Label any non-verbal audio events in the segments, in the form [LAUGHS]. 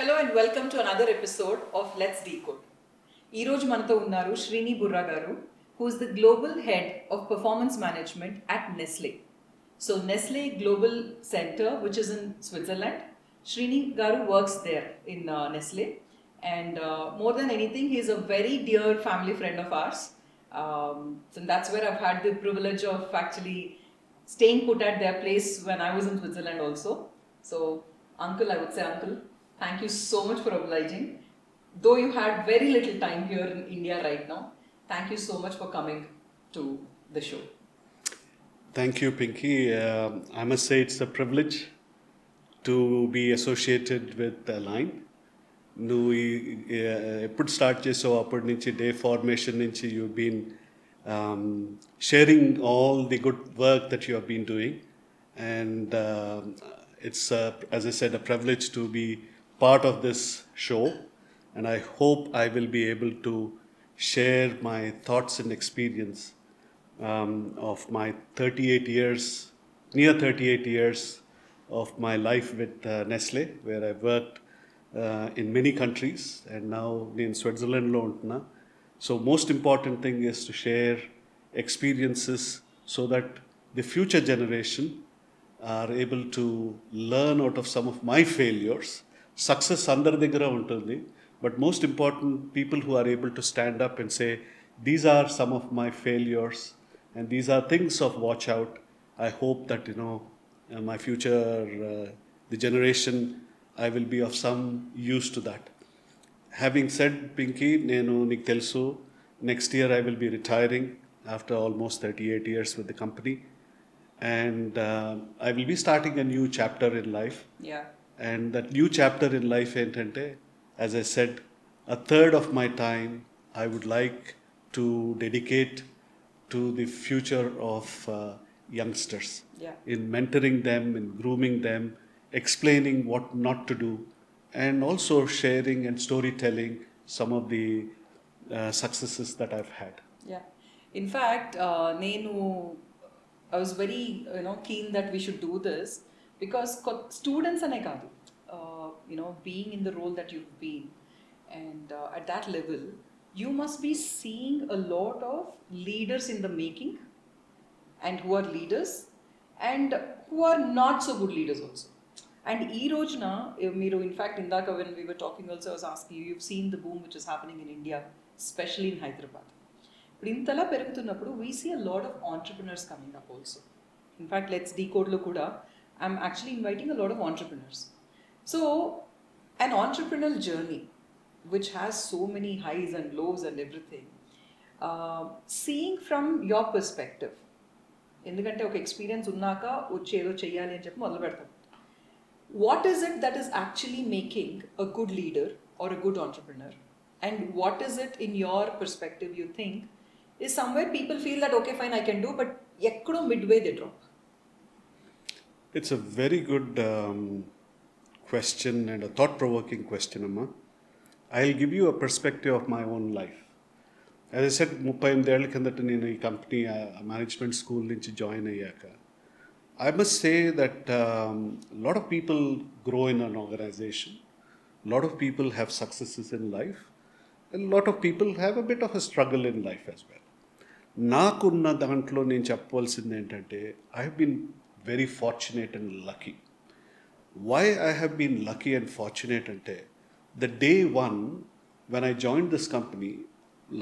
Hello and welcome to another episode of let's decode ఈరోజు మనతో ఉన్నారు Srini Burra garu who's the global head of performance management at Nestle so Nestle global centre which is in Switzerland Srini గారు works there in Nestle and more than anything he's a very dear family friend of ours. Um, so that's where I've had the privilege of actually staying put at their place when I was in Switzerland also. So, uncle, I would say, uncle, thank you so much for obliging. Though you had very little time here in India right now, thank you so much for coming to the show. Thank you, Pinky. Um I must say it's a privilege to be associated with Align. నువ్వు ఈ ఈ- ఎప్పుడు start చేసావు అప్పటి నుంచి day formation నుంచి you been sharing all the good work that you been doing and it's as a said a privilege to be part of this show, and I hope I will be able to share my thoughts and experience um, of my 38 years, near 38 years of my life with uh, Nestle, where I worked uh, in many countries and now in Switzerland. So, most important thing is to share experiences so that the future generation are able to learn out of some of my failures Success అందరి దగ్గర ఉంటుంది but most important people who are able to stand up and say these are some of my failures and these are things of watch out i hope that you know uh, my future uh, the generation i will be of some use to that having said pinky నేను నీకు తెలుసు next year I will be retiring after almost thirty eight years with the company and I will be starting a new chapter in life Yeah. And that new chapter in life ఏంటంటే as I said a third of my time I would like to dedicate to the future of youngsters Yeah. in mentoring them, in grooming them, explaining what not to do, and also sharing and storytelling some of the uh, successes that I've had. Yeah. In fact, uh, నేను I was very you know keen that we should do because students అనే కాదు. You know being in the role that you been and at that level you must be seeing a lot of leaders in the making and who are leaders and who are not so good leaders also and ఈ రోజున మీరు in fact ఇందాక when we were talking also was asking you seen the boom which is happening in India specially in Hyderabad ఇప్పుడు ఇంతలా పెరుగుతున్నప్పుడు we see a lot of entrepreneurs coming up also in fact let's D కోడ్లో కూడా. I'm actually inviting a lot of entrepreneurs so an entrepreneurial journey which has so many highs and lows and everything uh, seeing from your perspective ఎందుకంటే ఒక experience ఉన్నాక వచ్చి ఏదో చెయ్యాలి అని చెప్పి మొదలు పెడతాం what is it that is actually making a good leader or a good entrepreneur and what is it in your perspective you think is somewhere people feel that okay fine I can do but ఎక్కడో mid way they drop it's a very good question and a thought provoking question అమ్మా I will give you a perspective of my own life As I said, ముప్పై ఎనిమిదేళ్ళ కిందట నేను ఈ company management school నుంచి join అయ్యాక I must say that lot of people grow in an organisation lot of people have successes in life and lot of people have a bit of a struggle in life as well నాకున్న దాంట్లో నేను చెప్పవలసింది ఏంటంటే I been very fortunate and lucky why I have been lucky and fortunate ante the day one when I joined this company,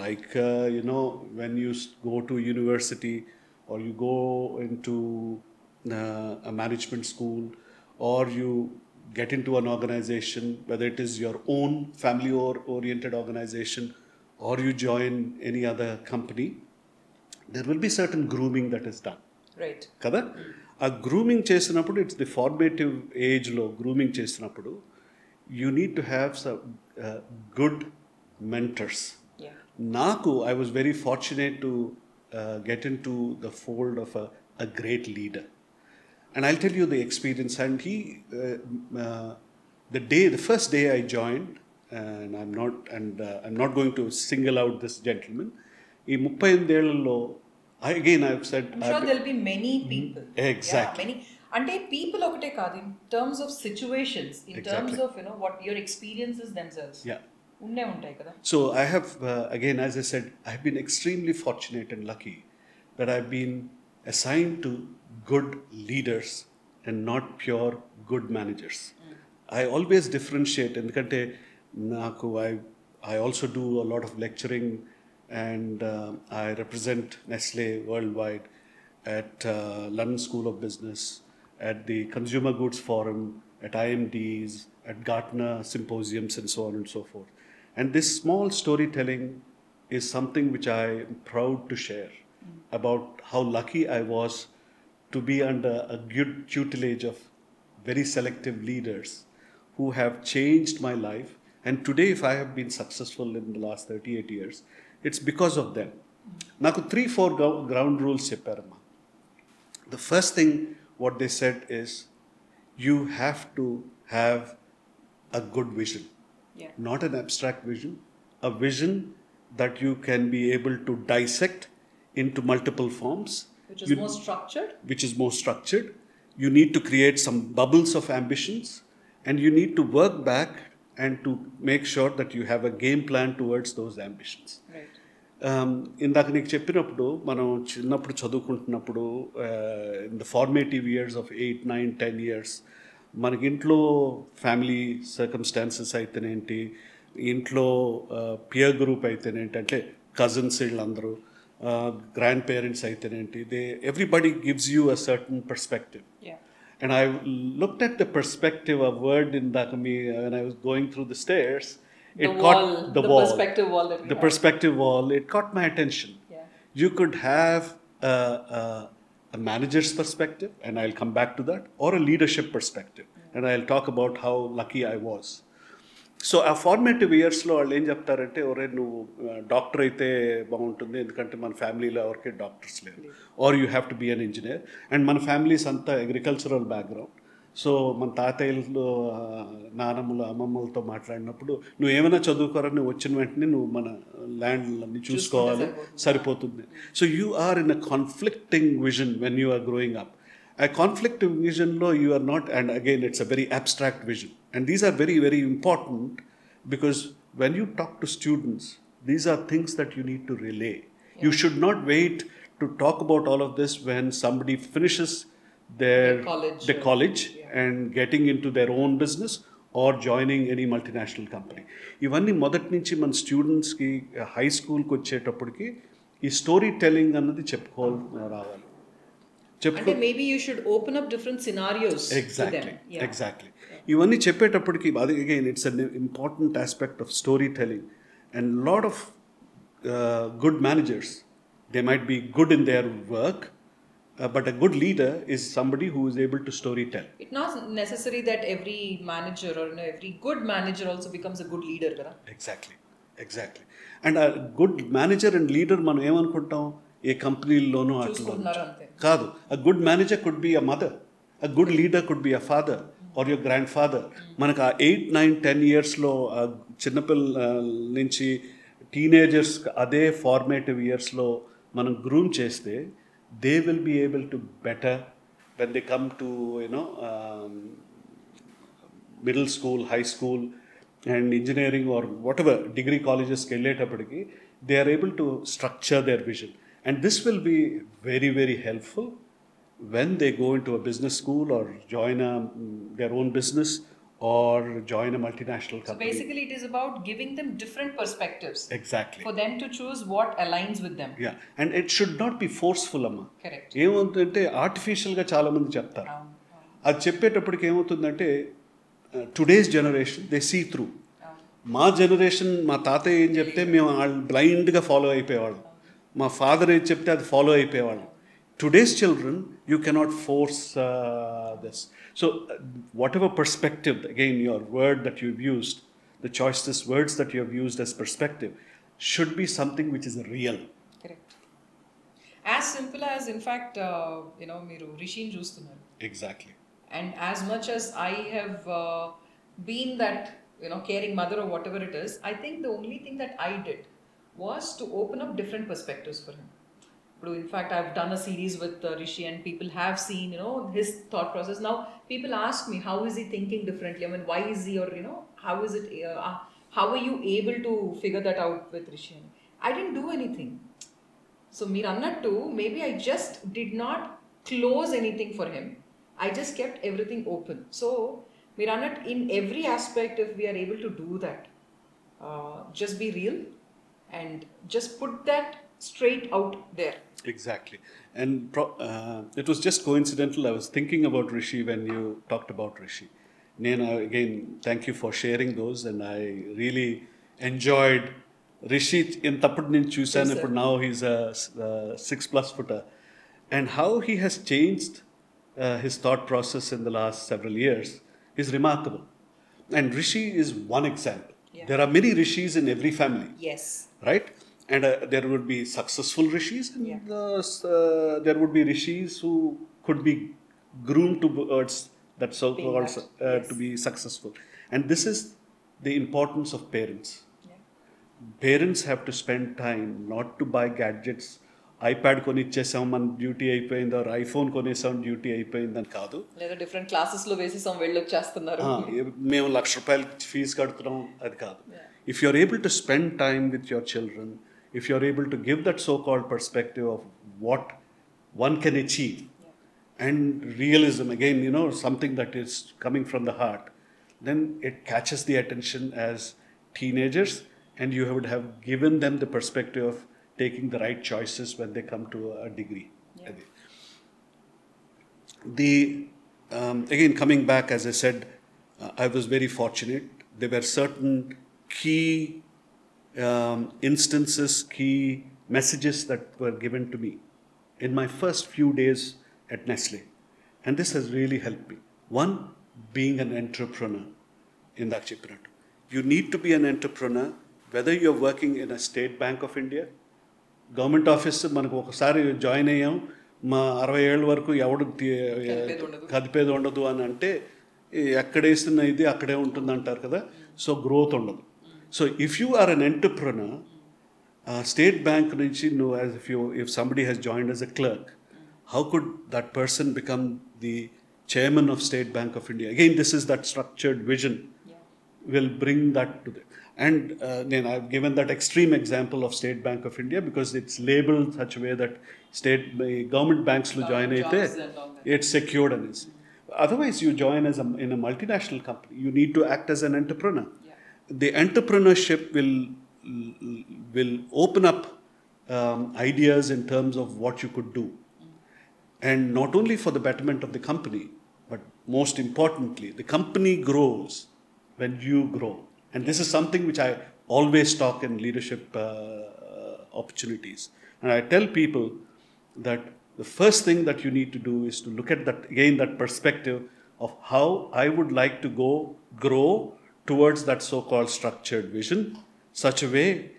like uh, you know, when you s- go to university or you go into uh, a management school or you get into an organization, whether it is your own family or oriented organization or you join any other company, there will be certain grooming that is done. Right కదా ఆ grooming చేసినప్పుడు it's the formative ఏజ్లో grooming చేసినప్పుడు you need to have some good mentors నాకు I was very fortunate to get into the fold of a great leader and I tell you the experience and he the day the first day I joined and I'm not and I'm not going to single out this gentlemen ఈ ముప్పై ఎనిమిదేళ్ళలో again I said I'm sure there'll be many people. Exactly. Yeah, many. అంటే people ఒకటే కాదు in terms of situations in terms Exactly. Of you know what your experiences themselves Yeah. ఉండే ఉంటాయి కదా So I have, uh, again, as I said, I've been extremely fortunate and lucky that I've been assigned to good leaders and not pure good managers. I always differentiate ఎందుకంటే నాకు I, I also do a lot of lecturing and uh, I represent Nestle worldwide at uh, London School of Business, at the Consumer Goods Forum, at IMDs, at Gartner symposiums, and so on and so forth. And this small storytelling is something which I am proud to share about how lucky I was to be under a good tutelage of very selective leaders who have changed my life. And today, if I have been successful in the last 38 years, it's because of them. నాకు three four ground rules చెప్పారమ్మా the first thing what they said is you have to have a good vision Yeah. not an abstract vision a vision that you can be able to dissect into multiple forms which is You- more structured which is more structured you need to create some bubbles of ambitions and you need to work back and to make sure that you have a game plan towards those ambitions. Right Um, ఇందాక నీకు చెప్పినప్పుడు మనం చిన్నప్పుడు చదువుకుంటున్నప్పుడు in the formative years of eight nine ten years మనకి ఇంట్లో family circumstances అయితేనేంటి ఇంట్లో peer group అయితేనేంటి అంటే cousins వీళ్ళందరూ grandparents అయితేనేంటి they everybody gives you a certain perspective yeah And I looked at the perspective of word in Dakami uh, when I was going through the stairs. The It wall, caught the, the wall, perspective wall the perspective wall. It caught my attention. Yeah. You could have a, a, a manager's perspective, and I'll come back to that, or a leadership perspective, and I'll talk about how lucky I was. So ఆ formative ఇయర్స్లో వాళ్ళు ఏం చెప్తారంటే ఒరే నువ్వు doctor అయితే బాగుంటుంది. ఎందుకంటే మన ఫ్యామిలీలో ఎవరికి డాక్టర్స్ లేరు. Or you have to be an engineer and మన ఫ్యామిలీస్ అంతా అగ్రికల్చరల్ బ్యాక్గ్రౌండ్ సో మన తాతయ్యలు నానమ్మలు అమ్మమ్మలతో మాట్లాడినప్పుడు నువ్వు ఏమైనా చదువుకోరా? నువ్వు వచ్చిన వెంటనే నువ్వు మన ల్యాండ్లన్నీ చూసుకోవాలి. సరిపోతుంది. So you are in a conflicting vision when you are growing up a conflictive vision law you are not and again it's a very abstract vision and these are very very important because when you talk to students these are things that you need to relay you should not wait to talk about all of this when somebody finishes their Their college, the uh, college yeah. and getting into their own business or joining any multinational company ఇవన్నీ మొదటి నుంచి మన స్టూడెంట్స్కి high స్కూల్కి వచ్చేటప్పటికి ఈ story telling అన్నది చెప్పుకోవాలి రావాలి చెప్పుకో అంటే maybe you should open up different scenarios exactly exactly ఇవన్నీ చెప్పేటప్పటికి అది again it's an important aspect of story telling and lot of good managers they might be good in their work but a good leader is somebody who is able to story tell it not necessary that every manager or every good manager also becomes a good leader కదా exactly exactly and ఆ good manager and leader మనం ఏమనుకుంటాం ఏ కంపెనీల్లోనూ అట్లా చూసుకుంటున్నారు అంతే కాదు. A good manager could be a mother a good leader could be a father or your grandfather మనకు ఆ ఎయిట్ నైన్ టెన్ ఇయర్స్లో చిన్నపిల్ల నుంచి టీనేజర్స్ అదే ఫార్మేటివ్ ఇయర్స్లో మనం గ్రూమ్ చేస్తే they will be able to better when they come to you know middle school high school and engineering or whatever degree కాలేజెస్కి వెళ్ళేటప్పటికి they are able to structure their vision and this will be very very helpful when they go into a business school or join a, mm, their own business or join a multinational So company. basically, it is about giving them different perspectives exactly. for them to choose what aligns with them. Yeah, and it should not be forceful అమ్మా Correct. ఏమవుతుందంటే ఆర్టిఫిషియల్గా చాలామంది చెప్తారు Um, అది చెప్పేటప్పటికి ఏమవుతుందంటే today's generation they see through um, మా generation మా తాతయ్య ఏం చెప్తే మేము వాళ్ళు బ్లైండ్గా ఫాలో అయిపోయేవాళ్ళం మా ఫాదర్ ఏం చెప్తే అది ఫాలో అయిపోయేవాళ్ళం today's children you cannot force this so what ever perspective again your word that you used the choice words that you have used as perspective should be something which is real correct. As simple as, in fact, uh, you know, మీరు రిషిని చూస్తున్నారు exactly and as much as i have uh, been that you know caring mother or whatever it is i think the only thing that i did was to open up different perspectives for him. In fact, I've done a series with uh, Rishi, and people have seen, you know, his thought process. Now, people ask me, how is he thinking differently? I mean, why is he, or you know, how is it? Uh, uh how are you able to figure that out with Rishi? I didn't do anything. So Miranna too, maybe I just did not close anything for him. I just kept everything open. So Miranna, in every aspect, if we are able to do that, uh, just be real, and just put that straight out there. Exactly. And pro- uh, it was just coincidental. I was thinking about Rishi when you talked about Rishi. Nena, again, thank you for sharing those. And I really enjoyed Rishi in Tapadnin Chusan, but now he's a, a, six plus footer. And how he has changed uh, his thought process in the last several years is remarkable. And Rishi is one example. Yeah. There are many Rishis in every family Yes. right? And uh, there would be successful rishis, and Yeah. uh, uh, there would be rishis who could be groomed towards that so-called uh, yes. to be successful. And this is the importance of parents. Yeah. Parents have to spend time not to buy gadgets. IPad కొనిచ్చేసాం మన duty అయిపోయింది are iPhone కొనేసాం duty అయిపోయిందని కాదు. లేదా different క్లాసెస్లో వేసేసాం వెళ్ళొచ్చేస్తున్నారు. మేము లక్ష రూపాయలు fee కడుతున్నాం అది కాదు. If you're able to spend time with your children if you're able to give that so called perspective of what one can achieve and realism again you know something that is coming from the heart then it catches the attention as teenagers and you have have given them the perspective of taking the right choices when they come to a degree. Yeah. The um, again coming back, as I said, uh, I was very fortunate. There were certain key um, instances, key messages that were given to me in my first few days at Nestle, and this has really helped me. One, being an entrepreneur in the Akshipranatu. You need to be an entrepreneur whether you're working in a state bank of India government office మనకు ఒకసారి join అయ్యాం. మా అరవై ఏళ్ళ వరకు ఎవడు కదిపేది ఉండదు. అని అంటే ఈ ఎక్కడేస్తున్న ఇది అక్కడే ఉంటుంది అంటారు కదా. సో గ్రోత్ ఉండదు. So if you are an entrepreneur State Bank నుంచి నువ్వు as if you if somebody has joined as a clerk how could that person become the chairman of State Bank of India again this is that structured vision will bring that to the And uh, then I've given that extreme example of State Bank of India because it's labeled such a way that state government banks will join it. it's secured and easy. Otherwise, you join as a, in a multinational company. You need to act as an entrepreneur. Yeah. The entrepreneurship will will open up um, ideas in terms of what you could do, mm-hmm. and not only for the betterment of the company, but most importantly, the company grows when you grow and this is something which I always talk in leadership uh, opportunities. And I tell people that the first thing that you need to do is to look at that again that perspective of how I would like to go grow towards that so-called structured vision, such a way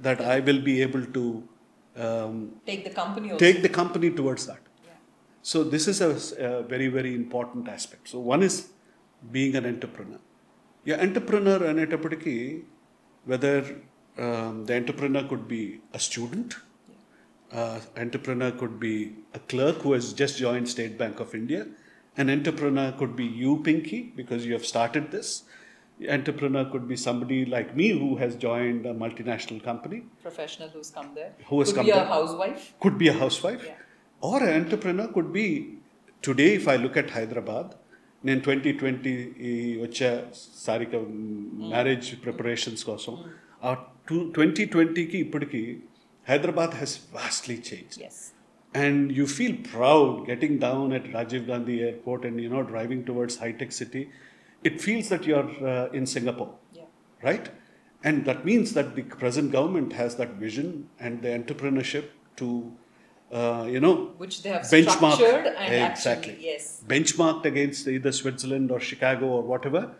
that I will be able to um, Take the company also. take the company towards that. Yeah. So this is a, a very very important aspect. So one is being an entrepreneur Yeah, entrepreneur అనేటప్పటికీ whether um, the entrepreneur could be a student, uh, entrepreneur could be a clerk who has just joined State Bank of India, an entrepreneur could be you, Pinky, because you have started this. Entrepreneur could be somebody like me who has joined a multinational company, Professional who's come there. Who has Could come be there. a housewife. could be a housewife, Yeah. or an entrepreneur could be today. If I look at Hyderabad, నేను twenty twenty వచ్చే Sarika marriage preparations కోసం ఆ two twenty ట్వంటీకి ఇప్పటికి Hyderabad has vastly change Yes. and you feel proud getting down at Rajiv Gandhi Airport and you know driving towards high tech city. It feels that you're uh, in Singapore, Yeah. right? And that means that the present government has that vision and the entrepreneurship to, uh, you know, Which they have benchmark structured and exactly actually, yes. benchmarked against either Switzerland or Chicago or whatever,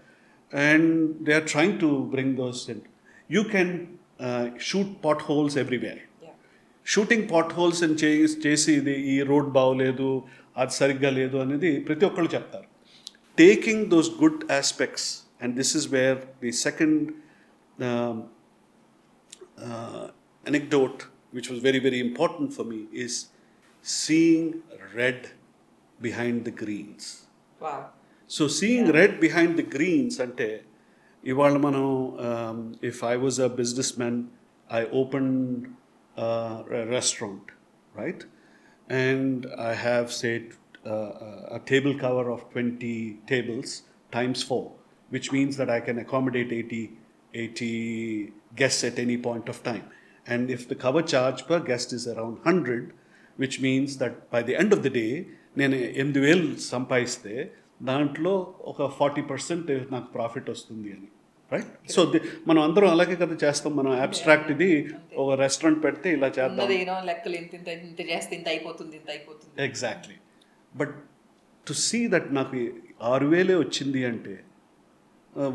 and they are trying to bring those in. You can uh, shoot potholes everywhere. Yeah. Shooting pot holes అని చే- చేసి ఇది ఈ road బాగోలేదు అది సరిగ్గా లేదు అనేది ప్రతి ఒక్కళ్ళు చెప్తారు taking those good aspects and this is where the second um, uh, anecdote which was very, very important for me, is seeing red behind the greens. Wow. So seeing red behind the Greens అంటే ఇవాళ మనం um, if I was a businessman I open restaurant right and I have set a table cover of 20 tables times 4 which means that i can accommodate 80 80 guests at any point of time and if the cover charge per guest is around 100 which means that by the end of the day నేను ఎనిమిది వేలు సంపాదిస్తే దాంట్లో ఒక forty percent నాకు profit వస్తుంది అని. Right so మనం అందరం అలాగే కదా చేస్తాం. మనం అబ్స్ట్రాక్ట్ ఇది ఒక రెస్టారెంట్ పెడితే ఇలా చేద్దాం. లెక్కలు ఇంత ఇంత ఇంత చేస్తే ఇంత అయిపోతుంది ఇంత అయిపోతుంది. Exactly but to see that నాకు ఆరు వేలే వచ్చింది అంటే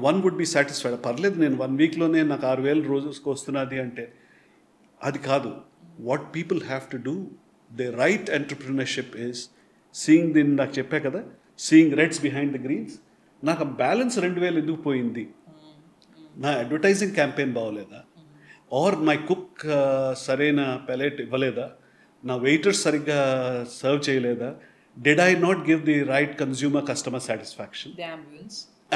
వన్ వుడ్ బి సాటిస్ఫైడ్ పర్లేదు నేను వన్ వీక్లోనే నాకు ఆరు వేలు రోజుకి వస్తున్నది అంటే అది కాదు. What people have to do the right entrepreneurship is seeing దీన్ని నాకు చెప్పా కదా seeing reds behind the greens నాకు బ్యాలెన్స్ రెండు వేలు ఎందుకు పోయింది? నా అడ్వర్టైజింగ్ క్యాంపెయిన్ బాగోలేదా ఆర్ మై కుక్ సరైన పెలెట్ ఇవ్వలేదా? నా వెయిటర్స్ సరిగ్గా సర్వ్ చేయలేదా? Did I not give the right consumer customer satisfaction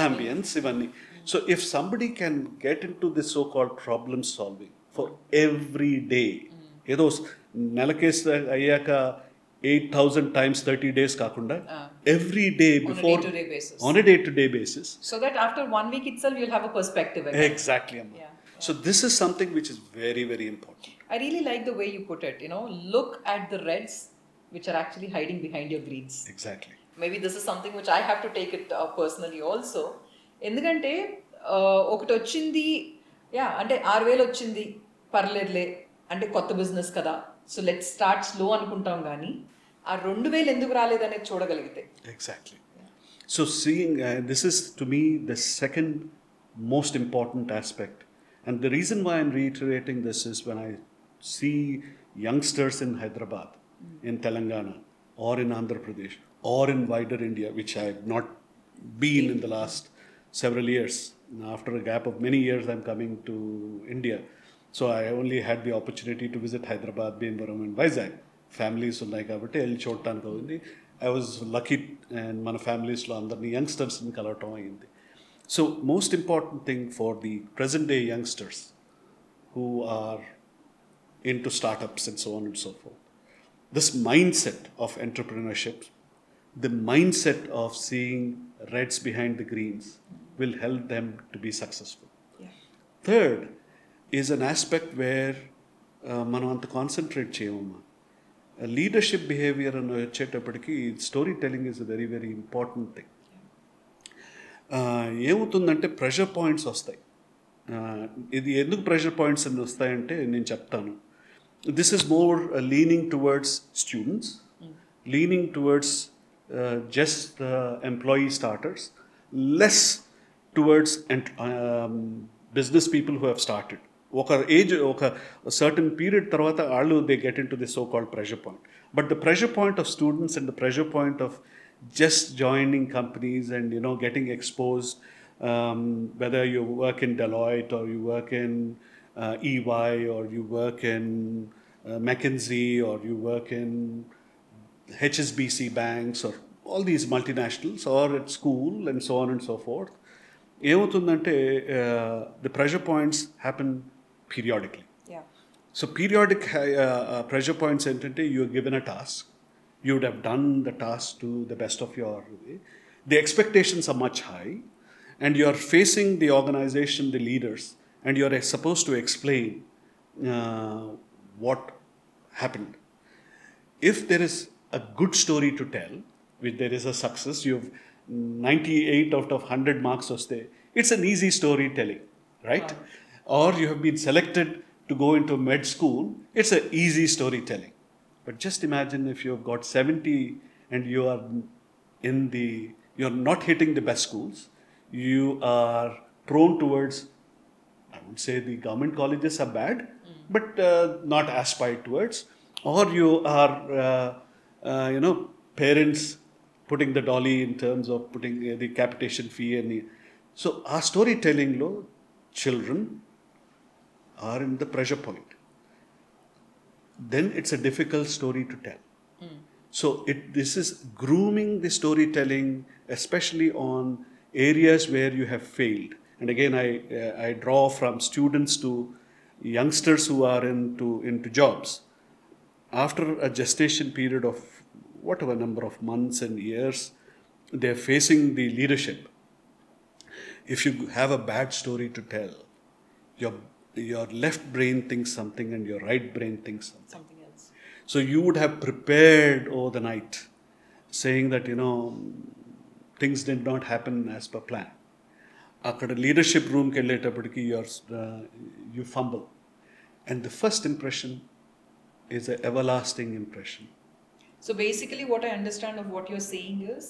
ambience. ఇవన్నీ. So if somebody can get into this so called problem solving for every day ఏదో నెలకేసి అయ్యాక eight thousand times thirty days కాకుండా every day before. On a day to day basis so that after one week itself you'll have a perspective exactly అమ్మా Yeah, so this is something which is very very important I really like the way you put it. You know, look at the reds which are actually hiding behind your greens. Exactly maybe this is something which I have to take it personally also ఎందుకంటే uh, ఒకటి వచ్చింది yeah అంటే ఆరు వేలు వచ్చింది పర్లేదులే అంటే కొత్త బిజినెస్ కదా. సో లెట్ స్టార్ట్ స్లో అనుకుంటాం కానీ ఆ రెండు వేలు ఎందుకు రాలేదనేది చూడగలిగితే. Exactly so seeing this is to me the second most important aspect and the reason why I'm reiterating this is when I see youngsters in Hyderabad in Telangana are in Andhra Pradesh are in wider India which I not been in the last several years after a gap of many years I'm coming to india. So I only had the opportunity to visit Hyderabad, Bhimavaram, and Vizag. Families ఉన్నాయి కాబట్టి వెళ్ళి చూడటానికి అవుతుంది I was my and మన ఫ్యామిలీస్లో అందరినీ యంగ్స్టర్స్ని కలవటం అయింది so most important thing for the present day youngsters who are into startups and so on and so for this mindset of entrepreneurship, the mindset of seeing reds behind the greens will help them to be successful. Third, is an aspect where మనం అంత concentrate చేయమమ్మా. Leadership behaviour అని వచ్చేటప్పటికి story telling is very very important thing ఏమవుతుందంటే pressure points వస్తాయి. ఇది ఎందుకు pressure points అని వస్తాయంటే నేను చెప్తాను. This is more leaning towards students leaning towards just employee starters less towards business people who have started ఒక ఏజ్ ఒక సర్టన్ పీరియడ్ తర్వాత వాళ్ళు they get into the so called pressure point but the pressure point of students and the pressure point of just joining companies and you know getting exposed um, whether you work in deloitte or you work in uh, ey or you work in uh, mckinsey or you work in hsbc banks or all these multinationals or at school and so on and so forth ఏమవుతుందంటే the pressure points happen periodically. Yeah. So periodic uh, uh pressure points entity, you are given a task. You would have done the task to the best of your way. The expectations are much high, and you are facing the organization, the leaders, and you are supposed to explain uh, what happened. If there is a good story to tell, which there is a success, you've 98 out of 100 marks or stay, it's an easy storytelling, right? Or you have been selected to go into med school, it's an easy storytelling. But just imagine if you've got 70 and you are in the, you're not hitting the best schools, you are prone towards, I would say the government colleges are bad, but uh, not aspired towards, or you are, uh, uh, you know, parents putting the dolly in terms of putting uh, the capitation fee and the, so our storytelling low children are in the pressure point then it's a difficult story to tell. So it this is grooming the storytelling, especially on areas where you have failed. And again, I uh, I draw from students to youngsters who are into into jobs. After a gestation period of whatever number of months and years, they're facing the leadership. If you have a bad story to tell, your your left brain thinks something and your right brain thinks something. Something else. So you would have prepared over the night, saying that, you know, things did not happen as per plan. అక్కడ leadership రూమ్కి వెళ్ళేటప్పటికి your you fumble and the first impression is a ever lasting impression So basically, what I understand of what you're saying is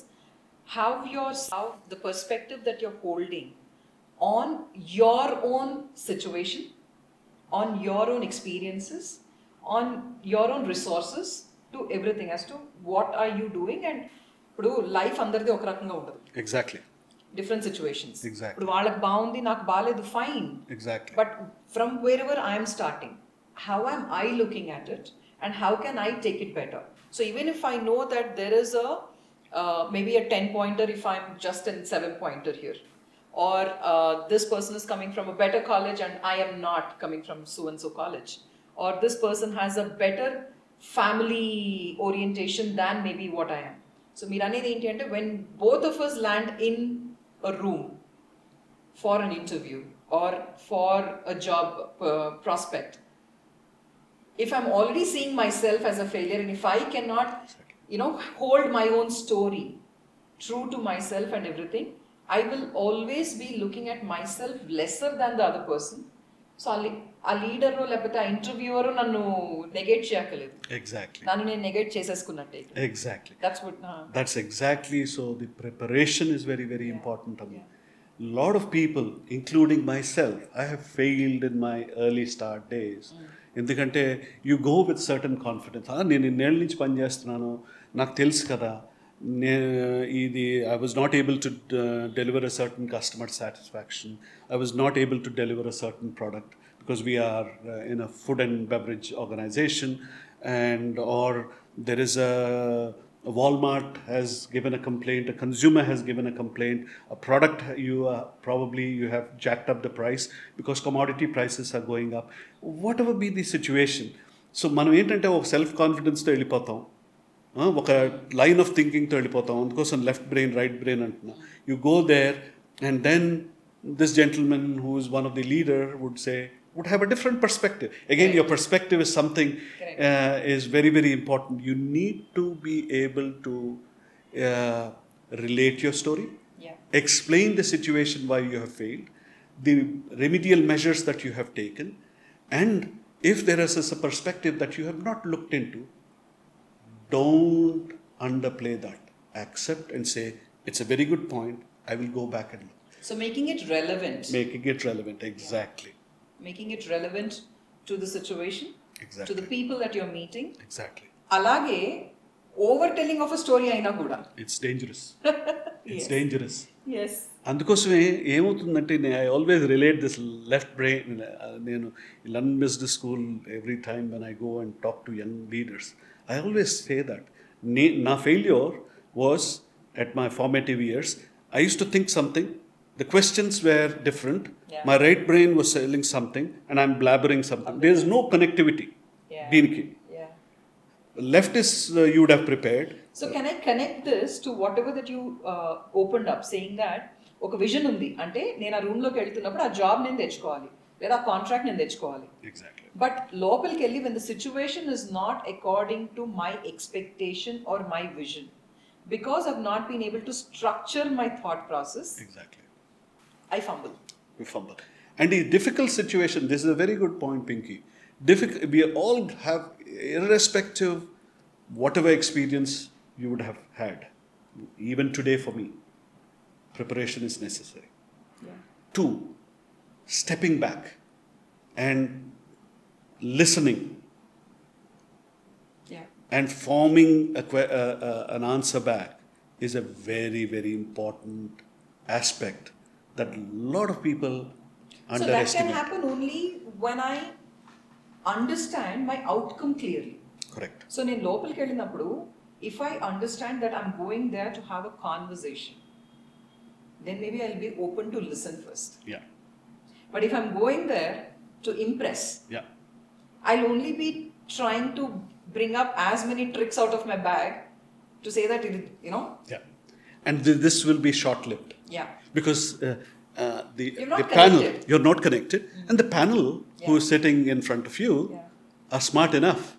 how your how the perspective that you're holding on your own situation, on your own experiences, on your own resources to everything as to what are you doing and ఇప్పుడు life అందరిది ఒక రకంగా ఉండదు exactly different situations Exactly. ఇప్పుడు వాళ్ళకి బాగుంది నాకు బాగాలేదు fine exactly but from wherever I am starting, how am I looking at it and how can I take it better? So even if I know that there is a uh, maybe a 10 pointer if I'm just in 7 pointer here, or uh, this person is coming from a better college and I am not coming from so and so college, or this person has a better family orientation than maybe what I am. So, Mirani the intended when both of us land in a room for an interview or for a job uh, prospect, if I'm already seeing myself as a failure and if I cannot, you know, hold my own story true to myself and everything, I will always be looking at myself lesser than the other person so ఆ ఆ leader లేకపోతే ఆ interviewer నన్ను negate చేయకలేదు exactly నన్ను నేను negate చేసేసుకున్నట్టే. Exactly that's what that's exactly so the preparation is very very important అమ్మ lot of people including myself I have failed in my early start days ఎందుకంటే you go with certain confidence నేను ఇన్నేళ్ళ నుంచి పనిచేస్తున్నాను నాకు తెలుసు కదా. నే ఇది I was not able to deliver a certain customer satisfaction I was not able to deliver a certain product because we are uh, in a food and beverage organization and or there is a, a walmart has given a complaint a consumer has given a complaint a product you are probably you have jacked up the price because commodity prices are going up whatever be the situation so మనం ఏంటంటే ఒక self కాన్ఫిడెన్స్తో వెళ్ళిపోతాం ఆ, ఒక line of థింకింగ్తో వెళ్ళిపోతాం అందుకోసం left brain right brain అంటున్నా you go there and then this gentlemen who is one of the leader would say would have a different perspective again your perspective is something Correct. uh, is very very important you need to be able to uh, relate your story yeah explain the situation why you have failed, the remedial measures that you have taken, and if there is a perspective that you have not looked into, don't underplay that. Accept and say, it's a very good point. I will go back and look. so making it relevant Making it relevant. Exactly. making it relevant to the situation to Exactly. the people that you're meeting Exactly. అలాగే over telling of a story అయినా కూడా It's dangerous. It's Yes. dangerous. Yes అందుకోసమే ఏమవుతుందంటే I always relate this left brain నేను లన్ business school every time when I go and talk to young leaders I always say that. Na failure was at my formative years. I used to think something. The questions were different. Yeah. My right brain was selling something, and I'm blabbering something. There is no connectivity. Yeah. Deenki. Left is uh, you would have prepared. So can I connect this to whatever that you uh, opened up, saying that ఒక vision ఉంది అంటే నేను ఆ రూమ్లోకి వెళ్తున్నప్పుడు ఆ job నేను తెచ్చుకోవాలి లేదా ఆ కాంట్రాక్ట్ నేను తెచ్చుకోవాలి ఎగ్జాక్ట్లీ బట్ లోపలికి వెళ్ళి when the situation is not according to my expectation or my vision because I've not been able to structure my thought process exactly I fumble we fumble. And the difficult situation, this is a very good point, Pinky. Difficult, we all have, irrespective whatever experience you would have had, even today for me, preparation is necessary. Two, stepping back and listening Yeah. and forming a, que- uh, uh, an answer back is a very, very important aspect that a lot of people So that can underestimate. happen only when I understand my outcome clearly Correct. So నేను లోపలికి వెళ్ళినప్పుడు if I understand that I'm going there to have a conversation then maybe I be open to listen first Yeah. But if I'm going there to impress, yeah. I'll only be trying to bring up as many tricks out of my bag to say that it, you know. Yeah, and th- this will be short-lived. Yeah, because. Uh, uh, the, the panel, you're not connected, mm-hmm. and the panel yeah. who is sitting in front of you yeah. are smart enough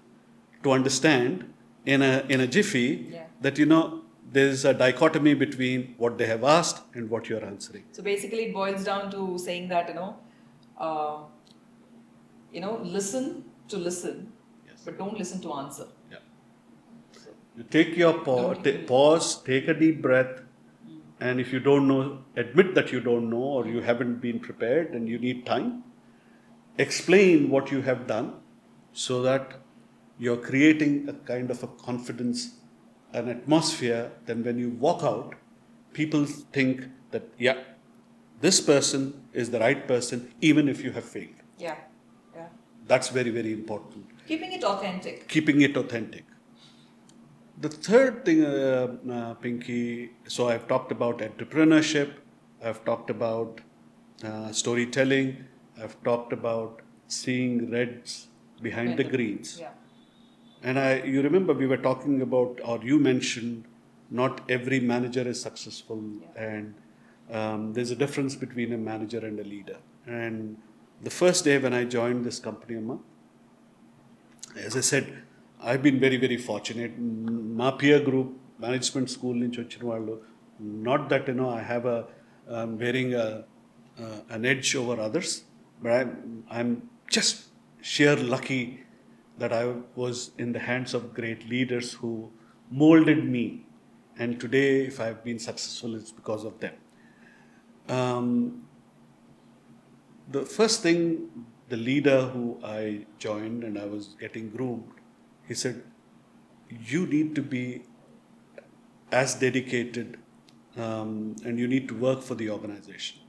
to understand in a in a jiffy yeah. that you know there's a dichotomy between what they have asked and what you're answering So basically, it boils down to saying that you know, uh, you know, listen to listen, Yes. but don't listen to answer. yeah you take your pa- ta- pause take a deep breath and if you don't know admit that you don't know or you haven't been prepared and you need time explain what you have done so that you're creating a kind of a confidence an atmosphere then when you walk out people think that yeah this person is the right person even if you have failed Yeah, yeah. that's very very important Keeping it authentic. keeping it authentic. The third thing, uh, uh, Pinky, so I've talked about entrepreneurship, I've talked about uh, storytelling, I've talked about seeing reds behind the greens. Yeah, And I, you remember we were talking about, or you mentioned, not every manager is successful, Yeah. and um, there's a difference between a manager and a leader. And the first day when I joined this company, Amma, as I said, I've been very, very fortunate. My peer group, management school నుంచి వచ్చిన వాళ్ళు not that you know I have a um, wearing a, uh, an edge over others, but I'm, that I was in the hands of great leaders who molded me. And today, if I've been successful, it's because of them. Um, the first thing, the leader who I joined and I was getting groomed, he said, You need to be as dedicated um, and you need to work for the organization.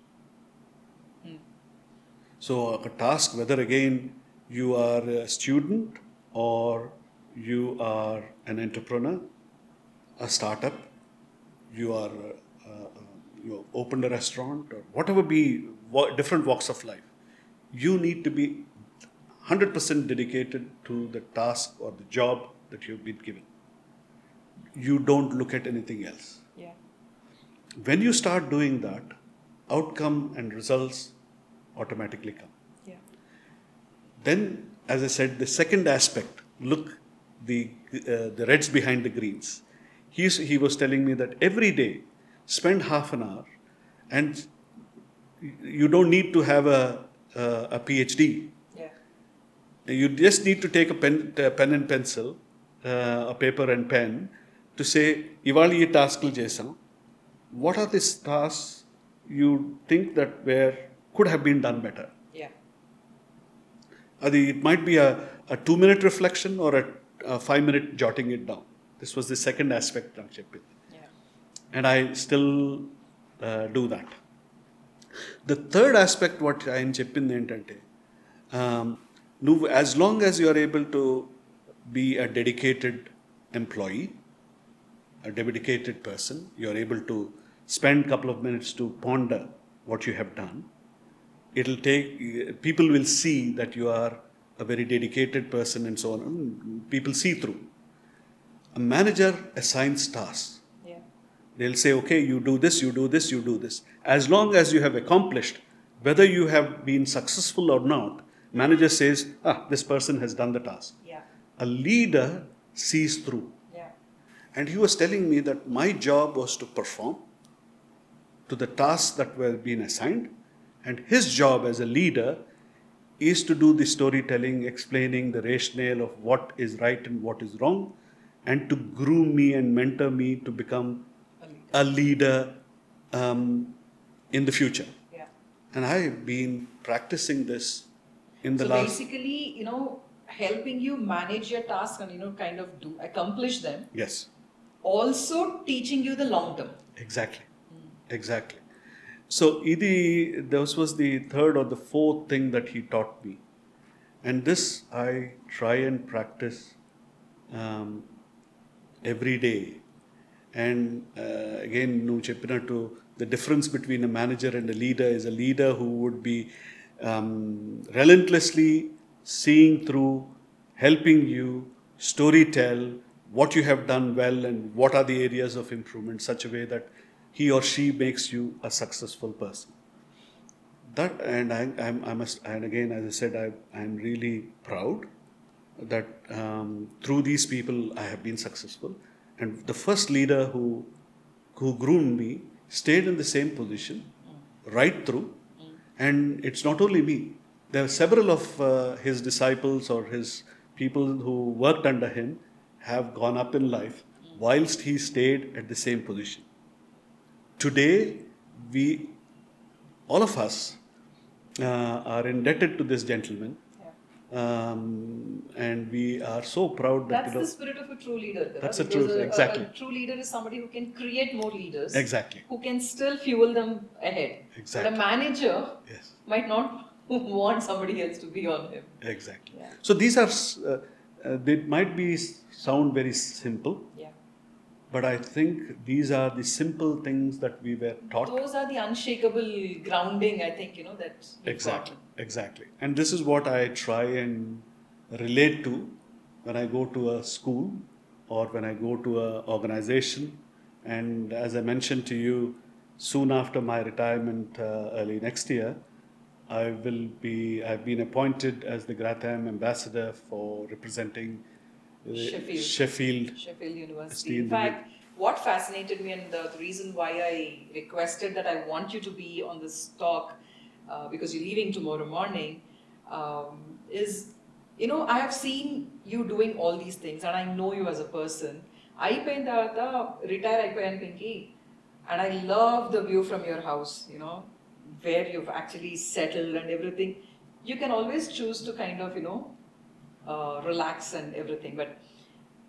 So, a task, whether again you are a student or you are an entrepreneur, a startup, you are uh, uh, you opened a restaurant or whatever be different walks of life, you need to be 100% dedicated to the task or the job that you've been given. You don't look at anything else. yeah, When you start doing that, outcome and results automatically come. yeah, Then, as I said, the second aspect, look the uh, the reds behind the greens. He's, he was telling me that every day, spend half an hour, and you don't need to have a a, a PhD. yeah, You just need to take a pen, a pen and pencil, uh, a paper and pen, to say, ఇవాళ ఈ టాస్క్లు చేసాం what are this task you think that wear could have been done better yeah, అది it might be a two minute reflection are a five minute jotting it down this was the second aspect నాకు చెప్పింది yeah, and I still do that the third aspect what ఆయన చెప్పింది ఏంటంటే um, నువ్వు as long as you are able to be a dedicated employee a dedicated person, you're able to spend a couple of minutes to ponder what you have done. It'll take, people will see that you are a very dedicated person and so on. People see through. A manager assigns tasks. yeah, They'll say, okay, you do this, you do this, you do this. As long as you have accomplished, whether you have been successful or not, manager says, ah, this person has done the task. yeah, A leader sees through. yeah, And he was telling me that my job was to perform to the tasks that were being assigned, and his job as a leader is to do the storytelling, explaining the rationale of what is right and what is wrong, and to groom me and mentor me to become a lead. a leader um, in the future. yeah. And I've been practicing this in the so last. basically, you know, helping you manage your task and you know, kind of do accomplish them. Yes. Also teaching you the long term. Exactly. Exactly. So Idi, this was the third or the fourth thing that he taught me. And this I try and practice um, every day. And uh, again, no Chepinatu, the difference between a manager and a leader is a leader who would be um, relentlessly seeing through, helping you, story tell what you have done well and what are the areas of improvement, such a way that he or she makes you a successful person. That and I, I'm, I must and again as I said I, I'm really proud that um, through these people I have been successful. And the first leader who who groomed me stayed in the same position right through. And it's not only me. There are several of uh, his disciples or his people who worked under him have gone up in life whilst he stayed at the same position today we all of us uh, are indebted to this gentleman Yeah. um, and we are so proud that That's you know the spirit of a true leader. That's a true- a- exactly. A, true leader is somebody who can create more leaders. exactly Who can still fuel them ahead. Exactly. But a manager yes might not [LAUGHS] want somebody else to be on him. exactly Yeah. so these are uh, uh, they might be sound very simple Yeah. But i think these are the simple things that we were taught. Those are the unshakable grounding, I think, you know, that exactly exactly. And this is what i try and relate to when i go to a school or when i go to an organization. And as i mentioned to you soon after my retirement uh, early next year i will be i've been appointed as the gratham ambassador for representing Sheffield. sheffield Sheffield University. Steve In fact, what fascinated me and the, the reason why I requested that I want you to be on this talk uh, because you're leaving tomorrow morning um, is, you know, I have seen you doing all these things and I know you as a person. అయిపోయిన తర్వాత retire అయిపోయాను Pinky and I love the view from your house you know where you actually settled and everything you can always choose to kind of you know uh, relax and everything. But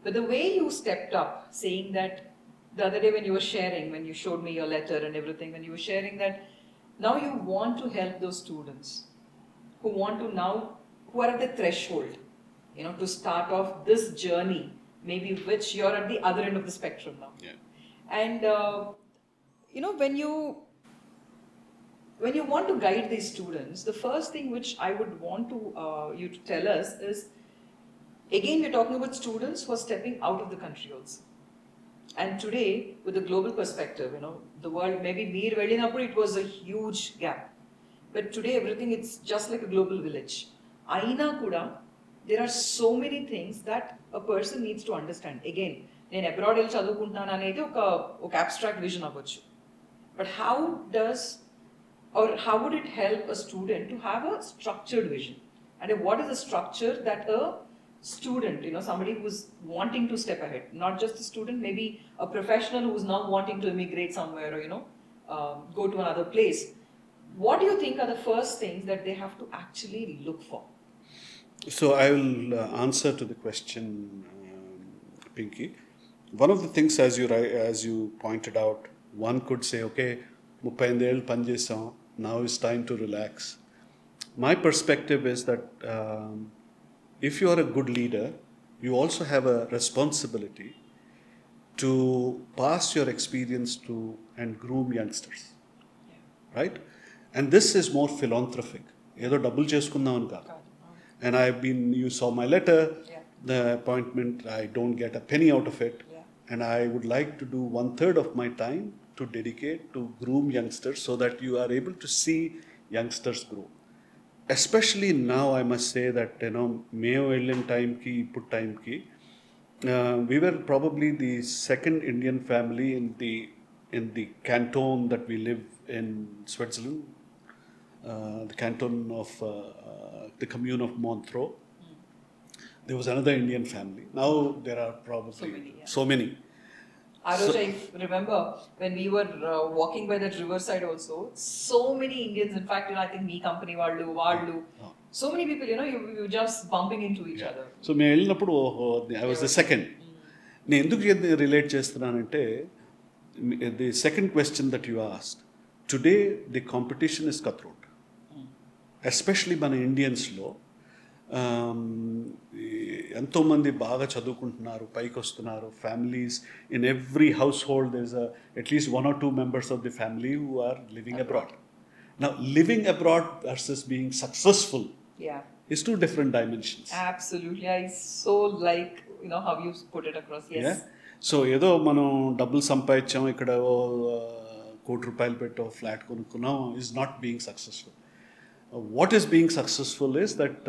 but the way you stepped up, saying that the other day when you were sharing, when you showed me your letter and everything, when you were sharing that now you want to help those students who want to now who are at the threshold, you know, to start off this journey, maybe which you're at the other end of the spectrum now. yeah And uh, you know, when you when you want to guide these students, the first thing which I would want to uh, you to tell us is again we're talking about students who are stepping out of the country also. And today, with the global perspective, you know, the world maybe Meer Velinapur, it was a huge gap. But today everything it's just like a global village. Aina kuda, there are so many things that a person needs to understand. Again, నేను abroad వెళ్ళి చదువుకుంటున్నాను అనేది ఒక ఒక abstract vision అవ్వచ్చు but how does or how would it help a student to have a structured vision అంటే what is the structure that a student, you know, somebody who's wanting to step ahead, not just a student, maybe a professional who's now wanting to immigrate somewhere or, you know, um, go to another place. What do you think are the first things that they have to actually look for? So I will uh, answer to the question, um, Pinky. One of the things, as you ri- as you pointed out, one could say, okay, ముప్పై ఎనిమిదేళ్ళు పనిచేసాం now it's time to relax. My perspective is that um, if you are a good leader, you also have a responsibility to pass your experience to and groom youngsters. right? And this is more philanthropic. ఏదో డబ్బులు చేసుకుందాం అని కాదు and I've been, you saw my letter, Yeah. the appointment, I don't get a penny out of it. Yeah. And I would like to do one third of my time to dedicate to groom youngsters so that you are able to see youngsters grow. Especially now, I must say that, you know, Mayo Indian time ki, put time ki, uh, we were probably the second Indian family in the in the canton that we live in Switzerland, uh, the canton of uh, uh, the commune of Montreux. There was another Indian family. Now there are probably So many, yeah. so many. Aruj, I remember when we were uh, walking by that riverside also, so many Indians, in fact, you know, I think me company వాళ్ళు వాళ్ళు Oh. so many people, you know, you, you were just bumping into each other. So మేము వెళ్ళినప్పుడు I was the second నేను ఎందుకు relate చేస్తున్నానంటే the second question that you asked today the competition is cutthroat especially మన ఇండియన్స్లో um, ఎంతోమంది బాగా చదువుకుంటున్నారు పైకి వస్తున్నారు families in every household there is at least one or two members of the family who are living abroad నా living abroad versus being successful Yeah. is two different dimensions. Absolutely. I so like, you know, how you put it across. Yes. So ఏదో మనం డబ్బులు సంపాదించాం ఇక్కడ కోటి రూపాయలు పెట్టి flat కొనుక్కున్నాం is not being successful what is being successful is that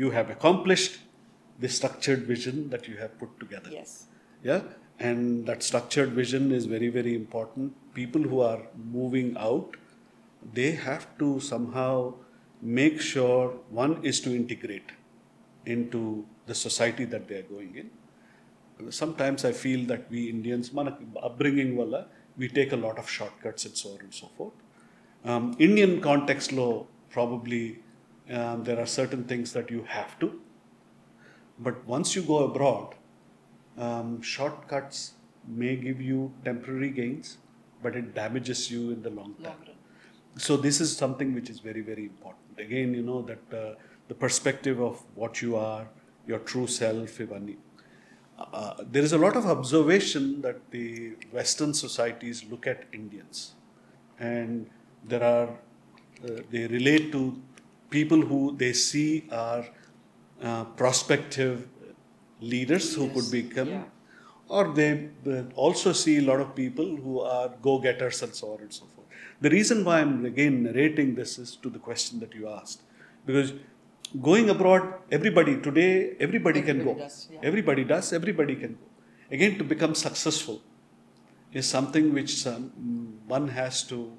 you have accomplished the structured vision that you have put together. Yes. Yeah. And that structured vision is very, very important. People who are moving out, they have to somehow make sure one is to integrate into the society that they are going in. Sometimes I feel that we Indians, manak upbringing wala, we take a lot of shortcuts and so on and so forth. Um, Indian context law, probably um, there are certain things that you have to but once you go abroad um, shortcuts may give you temporary gains, but it damages you in the long term. Long. So this is something which is very, very important. Again, you know that uh, the perspective of what you are, your true self, Ivani. Uh, there is a lot of observation that the Western societies look at Indians, and there are uh, they relate to people who they see are uh, prospective leaders who could become yeah. or they also see a lot of people who are go-getters and so on and so forth. The reason why I'm again narrating this is to the question that you asked, because going abroad, everybody today, everybody, can go. Everybody does, yeah. Everybody does. Everybody can go. Again, to become successful is something which um, one has to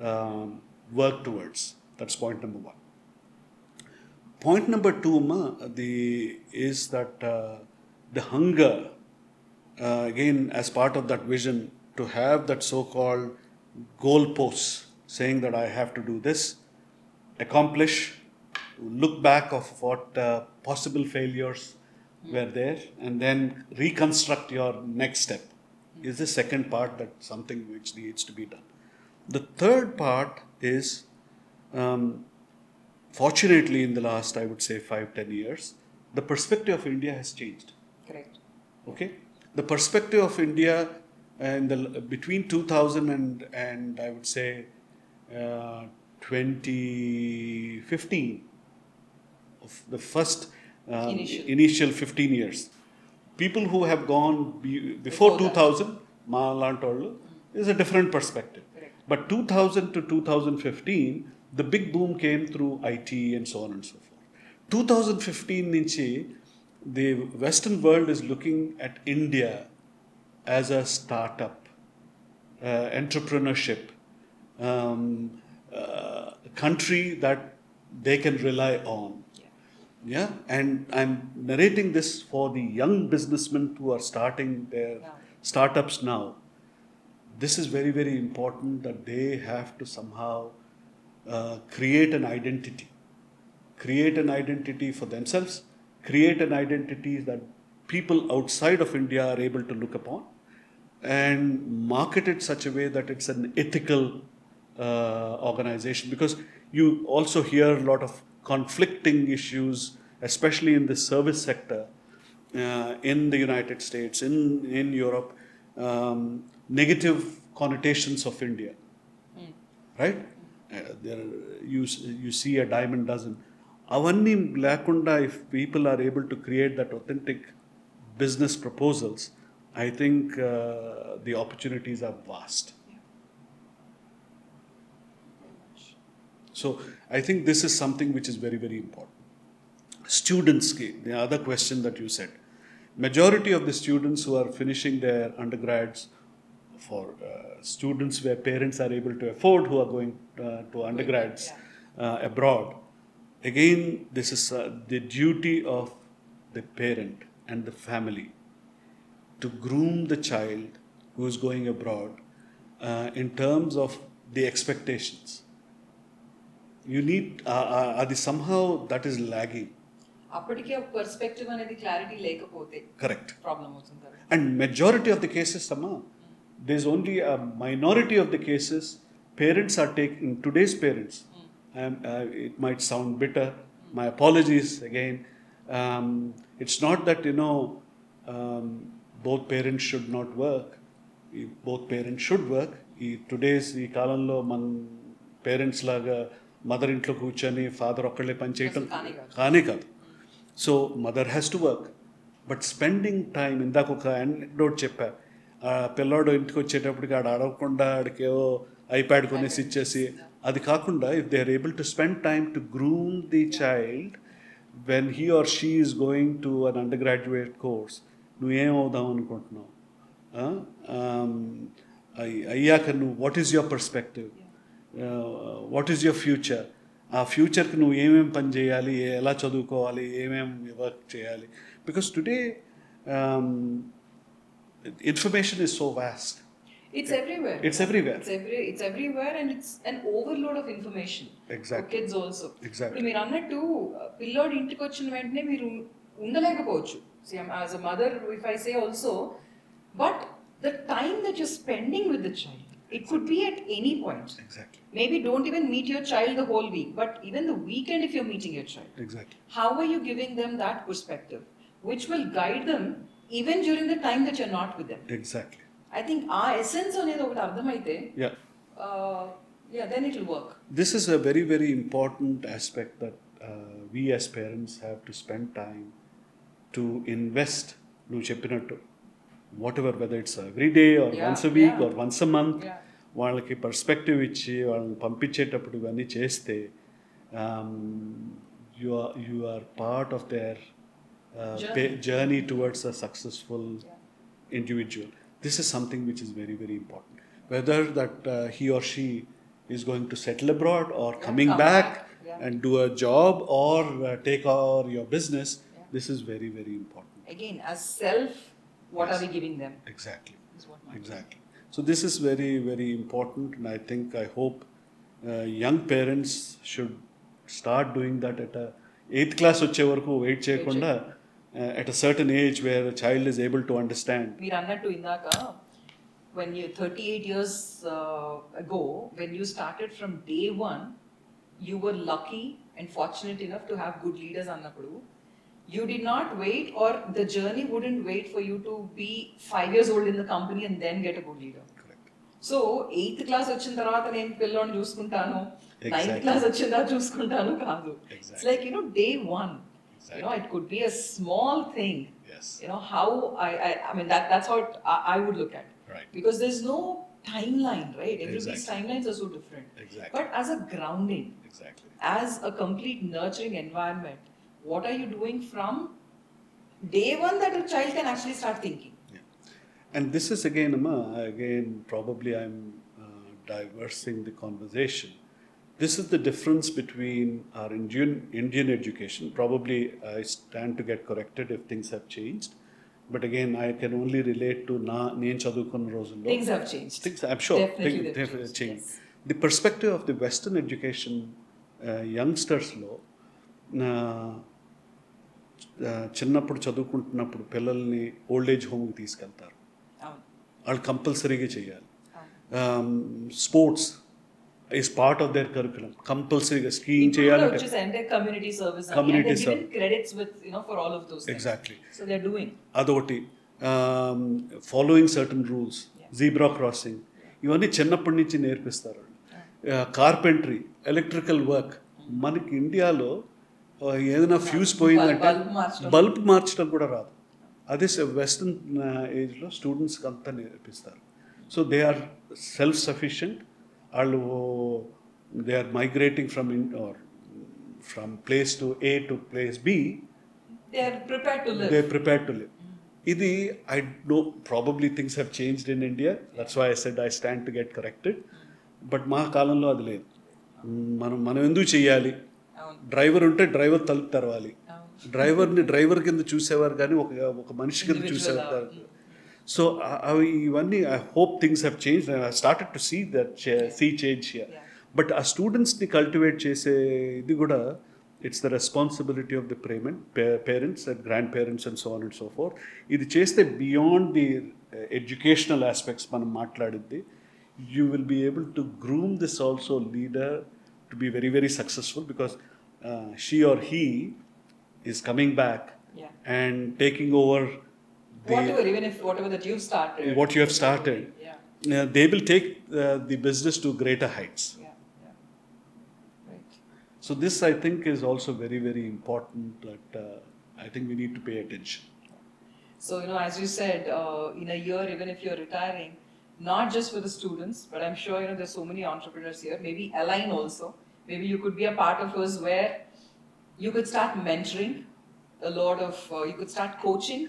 um, work towards. That's point number one. Point number two, ma, the is that uh, the hunger, uh, again, as part of that vision, to have that so-called goalposts, saying that I have to do this, accomplish, look back of what uh, possible failures were there, and then reconstruct your next step. Is the second part that something which needs to be done. The third part is um, fortunately in the last i would say 5 10 years the perspective of india has changed Correct. okay the perspective of india and the between 2000 and and i would say uh, 2015 of the first um, Initial. initial 15 years people who have gone be, before, Before that. 2000 Malantoళ్ళు, is a different perspective Correct. but 2000 to 2015, the big boom came through IT and so on and so forth. 2015 నుంచి the Western world is looking at India as a startup, uh, entrepreneurship, um, uh, country that they can rely on. Yeah. Yeah, and I'm narrating this for the young businessmen who are starting their Now. startups now. This is very, very important that they have to somehow uh, create an identity, create an identity for themselves, create an identity that people outside of India are able to look upon, and market it such a way that it's an ethical uh, organization. Because you also hear a lot of conflicting issues, especially in the service sector, uh, in the United States, in in Europe, um, negative connotations of India right? Uh, there, you you see a diamond dozen. అవన్నీ లేకుండా if people are able to create that authentic business proposals I think the opportunities are vast so I think this is something which is very very important స్టూడెంట్స్కి the other question that you set majority of the students who are finishing their undergrads for uh, students where parents are able to afford who are going uh, to undergrads uh, abroad again this is uh, the duty of the parent and the family to groom the child who is going abroad uh, in terms of the expectations you need uh, uh, adi somehow that is lagging అప్పటికే ఒక perspective అనేది clarity లేకపోతే correct problem అవుతుంది కదా And majority of the cases, Sama, there's only a minority of the cases parents are taking today's parents. Um, uh, it might sound bitter, my apologies again um, it's not that you know um, both parents should not work ఈ- both parents should work ఈ today's ఈ కాలంలో మన parents లాగా mother ఇంట్లో కూర్చొని father ఒక్కళ్ళే పని చేయటం అసలు కానే కాదు. కానే కాదు so mother has to work but spending time ఇందాక ఒక అనెక్డోట్ చెప్పా ఆ పిల్లోడు ఇంటికి వచ్చేటప్పటికి ఆడ అడగకుండా ఆడికేవో ఐప్యాడ్ కొనేసి ఇచ్చేసి అది కాకుండా if they are able to spend time to groom the child when he or she is going to an undergraduate course నువ్వేం అవుదాం అనుకుంటున్నావు? అయ్యాక నువ్వు what is your perspective what is your future ఆ ఫ్యూచర్కి నువ్వు ఏమేమి పని చేయాలి? ఎలా చదువుకోవాలి? ఏమేమి వర్క్ చేయాలి? Because today information is so vast It's everywhere. It's everywhere. It's every it's everywhere and it's an overload of information. Exactly. For kids also. Exactly. ఇప్పుడు మీరు అన్నట్టు పిల్లోడు ఇంటికి వచ్చిన వెంటనే మీరు ఉండలేకపోవచ్చు as a mother if I say also but the time that you're spending with the child it could be at any point exactly maybe don't even meet your child the whole week but even the weekend if you're meeting your child exactly how are you giving them that perspective which will guide them even during the time that you're not with exactly I think ఆ essence అనేది ఒకటి అర్థమైతే this is a very very important aspect that we as parents have to spend time to invest నువ్వు చెప్పినట్టు. Whatever whether it's every day or once a week or once a month వాళ్ళకి perspective ఇచ్చి వాళ్ళని పంపించేటప్పుడు ఇవన్నీ చేస్తే you are part of their Journey. Journey towards a successful Yeah. individual. This is something which is very, very important. Whether that uh, he or she is going to settle abroad or coming come back, back, yeah. and do a job or uh, take over your business, Yeah. this is very, very important. again as self what Yes. are we giving them Exactly. is what matters. Exactly. So this is very, very important, and I think I hope uh, young parents should start doing that at a eighth class వచ్చే వరకు wait చేయకుండా uh, at a certain age where a child is able to understand మీరు అన్నట్టు ఇందాక when you 38 years uh, ago when you started from day one you were lucky and fortunate enough to have good leaders అన్నప్పుడు you did not wait or the journey wouldn't wait for you to be five years old in the company and then get a good leader correct. So eighth class వచ్చిన తర్వాత నేను పిల్లోని చూసుకుంటాను ninth Exactly. Class వచ్చిన తర్వాత చూసుకుంటాను కాదు it's Exactly. Like you know day one Exactly. You know, it could be a small thing. Yes. You know, how I, I, I mean, that that's how I, I would look at. Right. Because there's no timeline, right? Everybody's exactly. timelines are so different. Exactly. But as a grounding, exactly. as a complete nurturing environment, what are you doing from day one that a child can actually start thinking? Yeah. And this is again, Amma, again, probably I'm uh, diversing the conversation This is the difference between our Indian, Indian education. Probably I stand to get corrected if things have changed. But again, I can only relate to na నేను చదువుకున్న రోజుల్లో things have changed things I'm sure Definitely things- they've they've changed, changed. yes. The perspective of the Western education uh, youngstersలో uh, uh, చిన్నప్పుడు చదువుకుంటున్నప్పుడు పిల్లల్ని old age హోమ్కి తీసుకెళ్తారు అవును వాళ్ళు కంపల్సరీగా చేయాలి అవును sports is part of their curriculum కంపల్సరీగా స్కీయింగ్ చేయాలంటే community service Community and they're given credits with you know for all of those things. Exactly. so they're doing. అదొకటి. Following certain rules zebra crossing ఇవన్నీ చిన్నప్పటి నుంచి నేర్పిస్తారు. Carpentry electrical work మనకి ఇండియాలో uh, ఏదైనా ఫ్యూజ్ పోయిందంటే. బల్బ్ మార్చడం. కూడా రాదు. అదే వెస్ట్రన్ ఏజ్లో స్టూడెంట్స్కి అంతా నేర్పిస్తారు. So they are self sufficient వాళ్ళు they are migrating from in or from place to A to place B they are prepared to live. They prepare to live ఇది I know probably things have changed in India that's why I said I stand to get corrected but మా కాలంలో అది లేదు. మనం మనం ఎందుకు అవును. Driver ఉంటే డ్రైవర్ తలుపు తెరవాలి. డ్రైవర్ని డ్రైవర్ కింద చూసేవారు కానీ ఒక ఒక మనిషి కింద చూసేవారు సో అవి ఇవన్నీ I hope things have change I started to see that see change here. But ఆ స్టూడెంట్స్ని కల్టివేట్ చేసే ఇది కూడా it's the responsibility of the payment parents and grand parents and so on and so for ఇది చేస్తే beyond the educational aspects మనం మాట్లాడింది you will be able to groom this also leader to be very very successful because uh, she or he is coming back Yeah. and taking over the, whatever, even if whatever that you've started. what you have started, Yeah. uh, they will take uh, the business to greater heights. Yeah. Yeah. Right. So this, I think, is also very, very important. That uh, I think we need to pay attention. So, you know, as you said, uh, in a year, even if you're retiring, not just for the students, but I'm sure, you know, there's so many entrepreneurs here, maybe Align also. Maybe you could be a part of us where you could start mentoring a lot of, uh, you could start coaching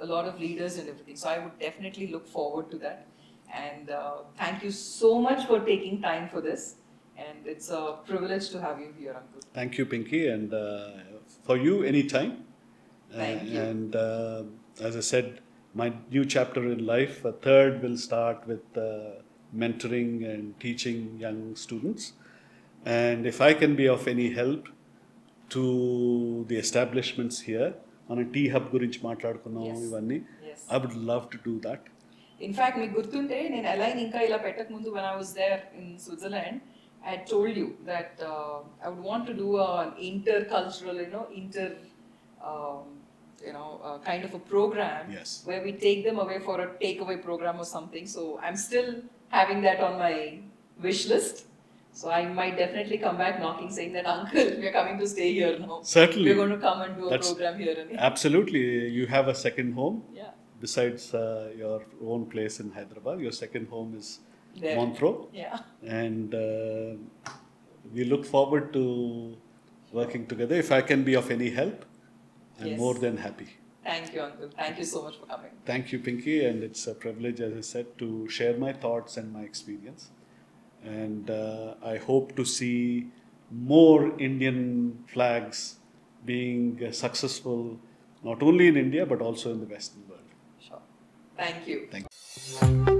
a lot of leaders and everything. So I would definitely look forward to that. And uh, thank you so much for taking time for this. And it's a privilege to have you here, Uncle. Thank you, Pinky, and uh, for you, anytime. Thank Uh, you. And uh, as I said, my new chapter in life, a third, will start with uh, mentoring and teaching young students. And if I can be of any help to the establishments here, మనం tea hub గురించి మాట్లాడుకున్నాం ఇవన్నీ. I would love to do that in fact మీకు గుర్తుంటే నేను ఎలా ఇంకా ఇలా పెట్టక ముందు one I was there in Switzerland I told you that I would want to do inter cultural you know inter you know kind of a program where we take them away for a take away program or something so I'm still having that on my wish list so i might definitely come back knocking saying that uncle we're coming to stay here now Certainly. we're going to come and do a That's- program here and Absolutely. You have a second home yeah besides uh, your own place in Hyderabad. Your second home is There. Montreux. yeah And uh, we look forward to working together. If I can be of any help, I'm Yes. more than happy. thank you uncle thank you so much for coming Thank you, Pinky, and it's a privilege, as I said, to share my thoughts and my experience. And uh, I hope to see more Indian flags being uh, successful, not only in India but also in the Western world. Sure. Thank you. Thank you.